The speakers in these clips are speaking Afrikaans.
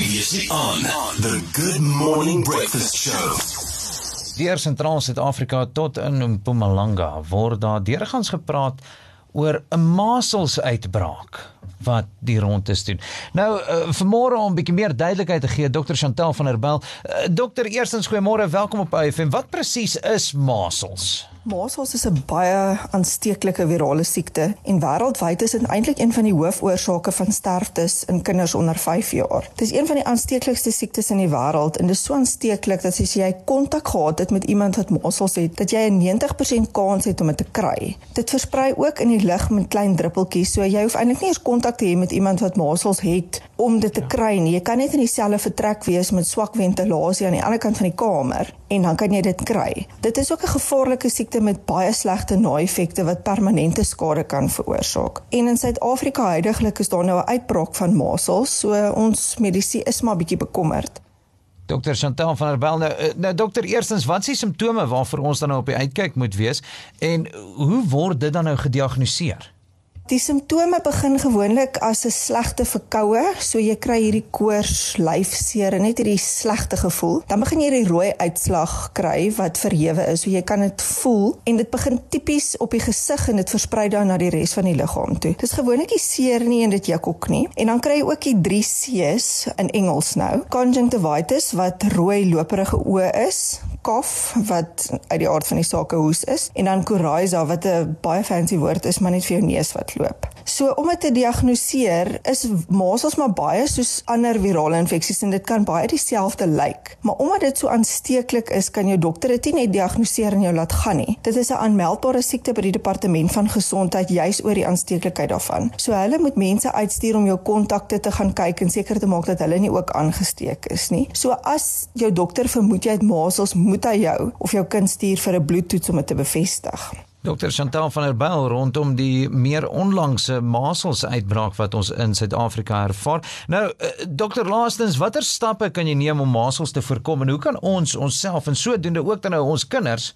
Previously on the Good Morning Breakfast Show. Deur sentraal Suid-Afrika tot in Mpumalanga word daar deurgangs gepraat oor 'n maselsuitbraak wat die rondes doen. Nou uh, vanmôre om 'n bietjie meer duidelikheid te gee, Dr. Chantel van der Bel. Uh, dokter, eerstens goeiemôre, welkom op AFM. Wat presies is masels? Masels is 'n baie aansteeklike virale siekte en wêreldwyd is dit eintlik een van die hoofoorsake van sterftes in kinders onder 5 jaar. Dit is een van die aansteeklikste siektes in die wêreld en dit is so aansteeklik dat as jy kontak gehad het met iemand wat masels het, dat jy 'n 90% kans het om dit te kry. Dit versprei ook in die lug met klein druppeltjies, so jy hoef eintlik nie eens kontak te hê met iemand wat masels het om dit te kry nie. Jy kan net in dieselfde vertrek wees met swak ventilasie aan die ander kant van die kamer en dan kan jy dit kry. Dit is ook 'n gevaarlike siekte siekte met baie slegte na-effekte wat permanente skade kan veroorsaak. En in Suid-Afrika heidaglik is daar nou 'n uitbraak van masels, so ons medisyne is maar bietjie bekommerd. Dokter Chantal van der Bel nou, eh, nou dokter eerstens wat is die simptome waarvoor ons dan nou op die uitkyk moet wees en hoe word dit dan nou gediagnoseer? Die simptome begin gewoonlik as 'n slegte verkoue, so jy kry hierdie koors, lyfseer en net hierdie slegte gevoel. Dan begin jy die rooi uitslag kry wat verhewe is, so jy kan dit voel en dit begin tipies op die gesig en dit versprei dan na die res van die liggaam toe. Dis gewoonlik nie seer nie en dit juk ook nie. En dan kry jy ook die 3 C's in Engels nou. Conjunctivitis wat rooi loperige oë is, kof wat uit die aard van die saak 'n hoes is en dan coryza wat 'n baie fancy woord is maar net vir jou neus wat loop. So om dit te diagnoseer is masels maar baie soos ander virale infeksies en dit kan baie dieselfde lyk. Maar omdat dit so aansteeklik is, kan jou dokter dit nie net diagnoseer en jou laat gaan nie. Dit is 'n aanmeldbare siekte by die departement van gesondheid juis oor die aansteeklikheid daarvan. So hulle moet mense uitstuur om jou kontakte te gaan kyk en seker te maak dat hulle nie ook aangesteek is nie. So as jou dokter vermoed jy het masels moet hy jou of jou kind stuur vir 'n bloedtoets om dit te bevestig. Dr Chantal van der Byl rondom die meer onlangse masels uitbraak wat ons in Suid-Afrika ervaar. Nou uh, dokter laastens, watter stappe kan jy neem om masels te voorkom en hoe kan ons onsself en sodoende ook dan nou ons kinders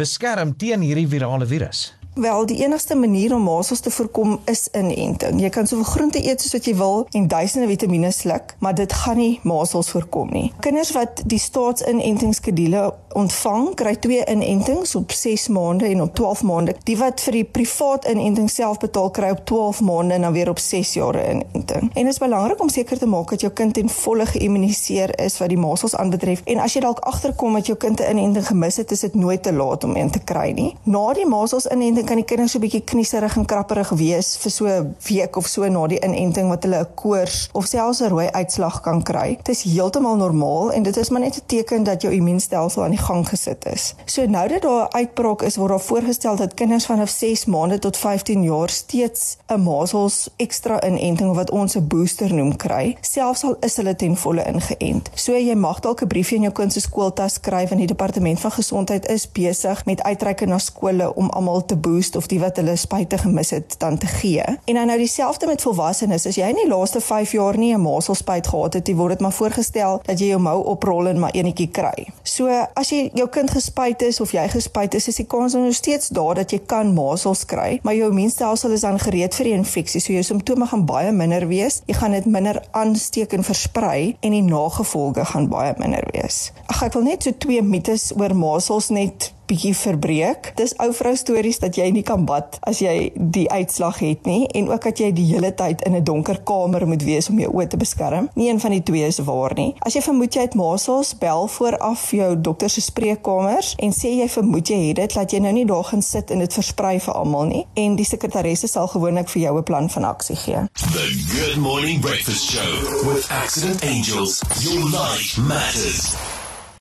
beskerm teen hierdie virale virus? Wel, die enigste manier om masels te voorkom is inenting. Jy kan soveel groente eet soos wat jy wil en duisende vitamiene sluk, maar dit gaan nie masels voorkom nie. Kinders wat die staatsinentingskedule ontvang, kry twee inentings op 6 maande en op 12 maande. Die wat vir die privaat inenting self betaal, kry op 12 maande en dan weer op 6 jaar inenting. En dit is belangrik om seker te maak dat jou kind ten volle geïmmuniseer is wat die masels aanbetref. En as jy dalk agterkom dat jou kind 'n inenting gemis het, is dit nooit te laat om een te kry nie. Na die masels inenting kan die kinders so 'n bietjie knieserig en krapperig wees vir so 'n week of so na die inenting wat hulle 'n koors of selfs 'n rooi uitslag kan kry. Dit is heeltemal normaal en dit is maar net 'n teken dat jou immuunstelsel aan die gang gesit is. So nou dat daar 'n uitbraak is, word daar voorgestel dat kinders vanaf 6 maande tot 15 jaar steeds 'n measles ekstra inenting wat ons 'n booster noem kry, selfs al is hulle ten volle ingeënt. So jy mag dalk 'n briefie in jou kind se skooltas skryf en die departement van gesondheid is besig met uitreike na skole om almal te boost of die wat hulle spuite gemis het dan te gee. En dan nou dieselfde met volwassenes. As jy in die laaste 5 jaar nie 'n maselspuit gehad het, word dit maar voorgestel dat jy jou mou oprol en maar enetjie kry. So as jy jou kind gespuit is of jy gespuit is, is die kans nog steeds daar dat jy kan masels kry, maar jou immuunstelsel is dan gereed vir die infeksie. So jou simptome gaan baie minder wees. Jy gaan dit minder aansteek en versprei en die nagevolge gaan baie minder wees. Ag ek wil net so twee mites oor masels net bietjie verbreek. Dis ou vrou stories dat jy nie kan bad as jy die uitslag het nie en ook dat jy die hele tyd in 'n donker kamer moet wees om jou oë te beskerm. Nie een van die twee is waar nie. As jy vermoed jy het masels, bel vooraf jou dokter se spreekkamers en sê jy vermoed jy het dit, laat jy nou nie daar gaan sit en dit versprei vir almal nie en die sekretaresse sal gewoonlik vir jou 'n plan van aksie gee. The Good Morning Breakfast Show with Accident Angels. Your life matters.